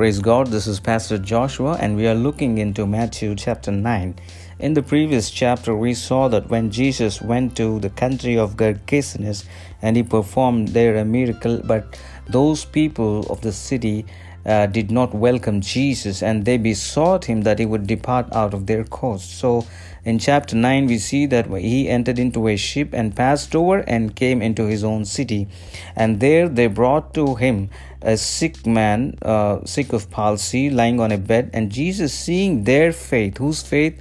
Praise God, this is Pastor Joshua, and we are looking into Matthew chapter 9. In the previous chapter, we saw that when Jesus went to the country of Gergesenes and he performed there a miracle, but those people of the city uh, did not welcome Jesus and they besought him that he would depart out of their coast. So in chapter 9, we see that he entered into a ship and passed over and came into his own city. And there they brought to him a sick man, uh, sick of palsy, lying on a bed. And Jesus, seeing their faith, whose faith?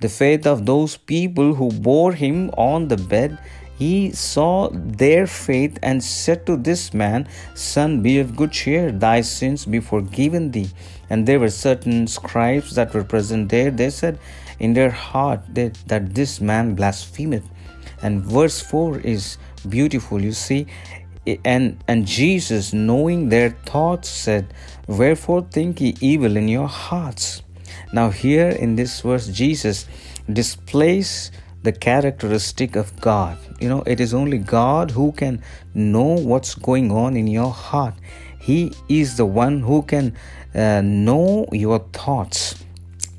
The faith of those people who bore him on the bed, he saw their faith and said to this man, Son, be of good cheer, thy sins be forgiven thee. And there were certain scribes that were present there. They said in their heart that, that this man blasphemeth. And verse 4 is beautiful. You see, and and Jesus, knowing their thoughts, said, Wherefore think ye evil in your hearts? Now, here in this verse, Jesus displays the characteristic of God. You know, it is only God who can know what's going on in your heart. He is the one who can uh, know your thoughts.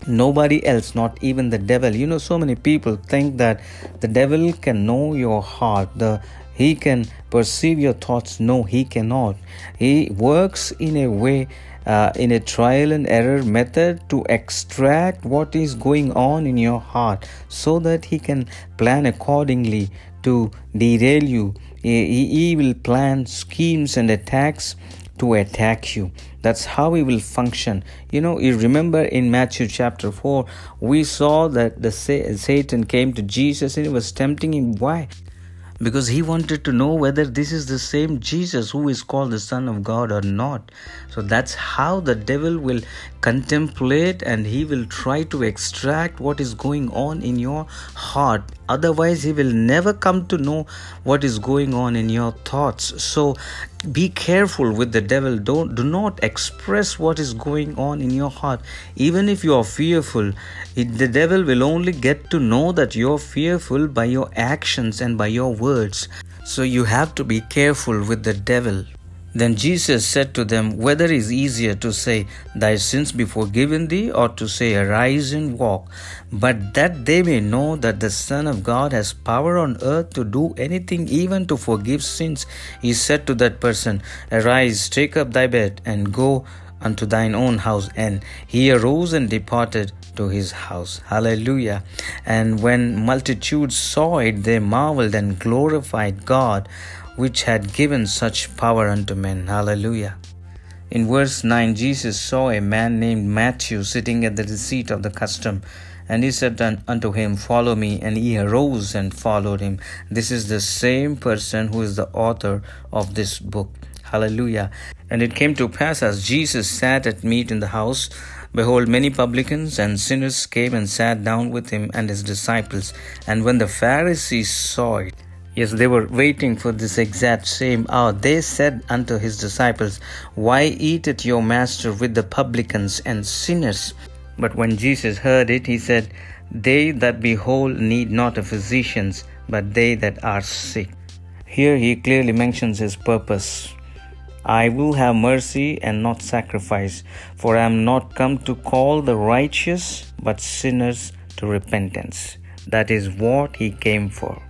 Nobody else, not even the devil. You know, so many people think that the devil can know your heart. The he can perceive your thoughts. No, he cannot. He works in a way uh, in a trial and error method to extract what is going on in your heart so that he can plan accordingly to derail you. He, he will plan schemes and attacks to attack you. That's how he will function. You know, you remember in Matthew chapter 4, we saw that the Satan came to Jesus and he was tempting him. Why? Because he wanted to know whether this is the same Jesus who is called the Son of God or not. So that's how the devil will contemplate and he will try to extract what is going on in your heart. Otherwise, he will never come to know what is going on in your thoughts. So be careful with the devil. Don't do not express what is going on in your heart. Even if you are fearful it, the devil will only get to know that you're fearful by your actions and by your words. So you have to be careful with the devil then Jesus said to them, Whether is easier to say, Thy sins be forgiven thee, or to say, Arise and walk? But that they may know that the Son of God has power on earth to do anything, even to forgive sins, he said to that person, Arise, take up thy bed, and go unto thine own house. And he arose and departed to his house. Hallelujah. And when multitudes saw it, they marveled and glorified God which had given such power unto men. Hallelujah. In verse 9, Jesus saw a man named Matthew sitting at the receipt of the custom. And he said unto him, Follow me. And he arose and followed him. This is the same person who is the author of this book. Hallelujah. And it came to pass as Jesus sat at meat in the house, behold, many publicans and sinners came and sat down with him and his disciples. And when the Pharisees saw it, Yes, they were waiting for this exact same hour. They said unto his disciples, Why eateth your master with the publicans and sinners? But when Jesus heard it, he said, They that be whole need not a physician, but they that are sick. Here he clearly mentions his purpose. I will have mercy and not sacrifice, for I am not come to call the righteous, but sinners to repentance. That is what he came for.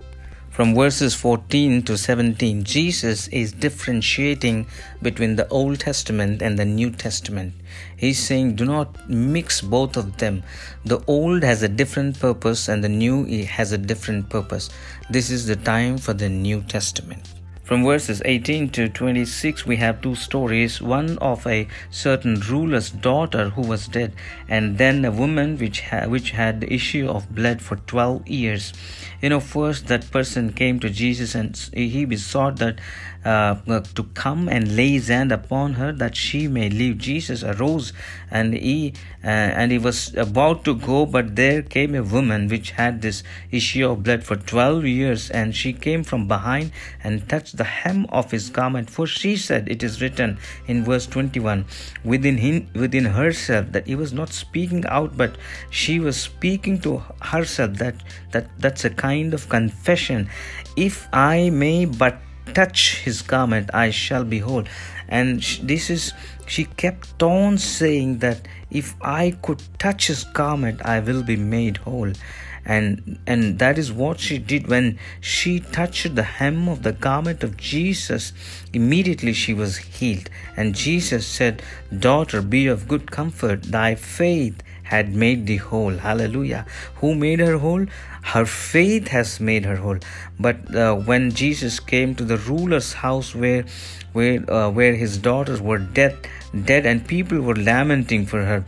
From verses 14 to 17, Jesus is differentiating between the Old Testament and the New Testament. He's saying, do not mix both of them. The Old has a different purpose and the New has a different purpose. This is the time for the New Testament. From verses 18 to 26, we have two stories one of a certain ruler's daughter who was dead, and then a woman which, ha- which had the issue of blood for 12 years. You know, first that person came to Jesus and he besought that to come and lay his hand upon her that she may live. Jesus arose and he uh, and he was about to go, but there came a woman which had this issue of blood for 12 years, and she came from behind and touched the hem of his garment. For she said, It is written in verse 21 within him, within herself that he was not speaking out, but she was speaking to herself. That that that's a kind of confession. If I may but touch his garment, I shall be whole. And this is, she kept on saying that if I could touch his garment, I will be made whole. And and that is what she did. When she touched the hem of the garment of Jesus immediately she was healed. And Jesus said daughter be of good comfort. Thy faith had made thee whole. Hallelujah. Who made her whole? Her faith has made her whole. But uh, when jesus came to the ruler's house where where uh, where his daughters were dead dead and people were lamenting for her.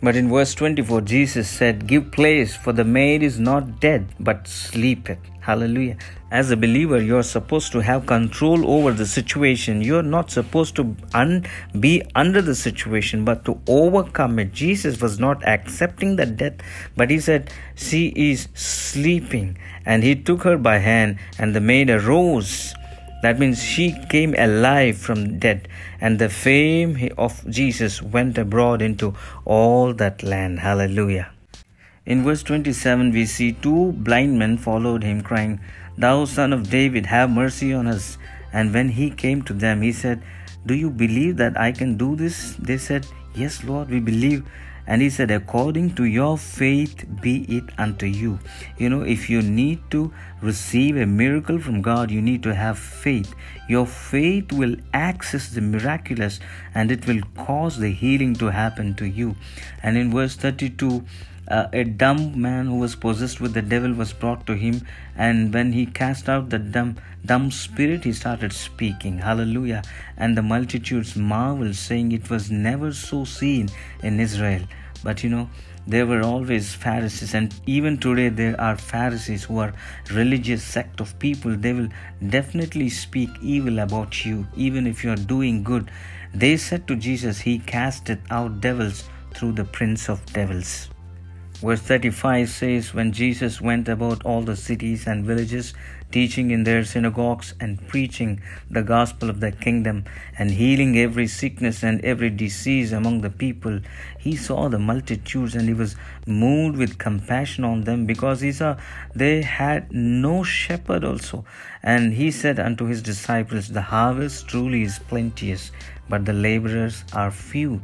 But in verse 24, Jesus said, Give place, for the maid is not dead, but sleepeth. Hallelujah. As a believer, you're supposed to have control over the situation. You're not supposed to un- be under the situation, but to overcome it. Jesus was not accepting the death, but he said, She is sleeping. And he took her by hand, and the maid arose that means she came alive from dead, and the fame of Jesus went abroad into all that land. Hallelujah. In verse 27, we see two blind men followed him, crying, Thou son of David, have mercy on us. And when he came to them, he said, Do you believe that I can do this? They said, Yes, Lord, we believe. And he said, According to your faith be it unto you. You know, if you need to receive a miracle from God, you need to have faith. Your faith will access the miraculous and it will cause the healing to happen to you. And in verse 32, uh, a dumb man who was possessed with the devil was brought to him and when he cast out the dumb dumb spirit he started speaking. Hallelujah. And the multitudes marveled saying it was never so seen in israel. But you know there were always pharisees and even today there are pharisees who are religious sect of people. They will definitely speak evil about you even if you are doing good. They said to jesus he casteth out devils through the prince of devils Verse 35 says, When Jesus went about all the cities and villages, teaching in their synagogues and preaching the gospel of the kingdom and healing every sickness and every disease among the people, he saw the multitudes and he was moved with compassion on them because he saw they had no shepherd also. And he said unto his disciples, The harvest truly is plenteous, but the laborers are few.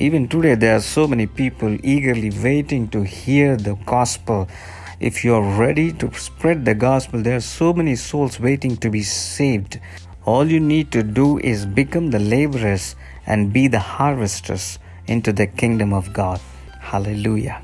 Even today, there are so many people eagerly waiting to hear the gospel. If you're ready to spread the gospel, there are so many souls waiting to be saved. All you need to do is become the laborers and be the harvesters into the kingdom of God. Hallelujah.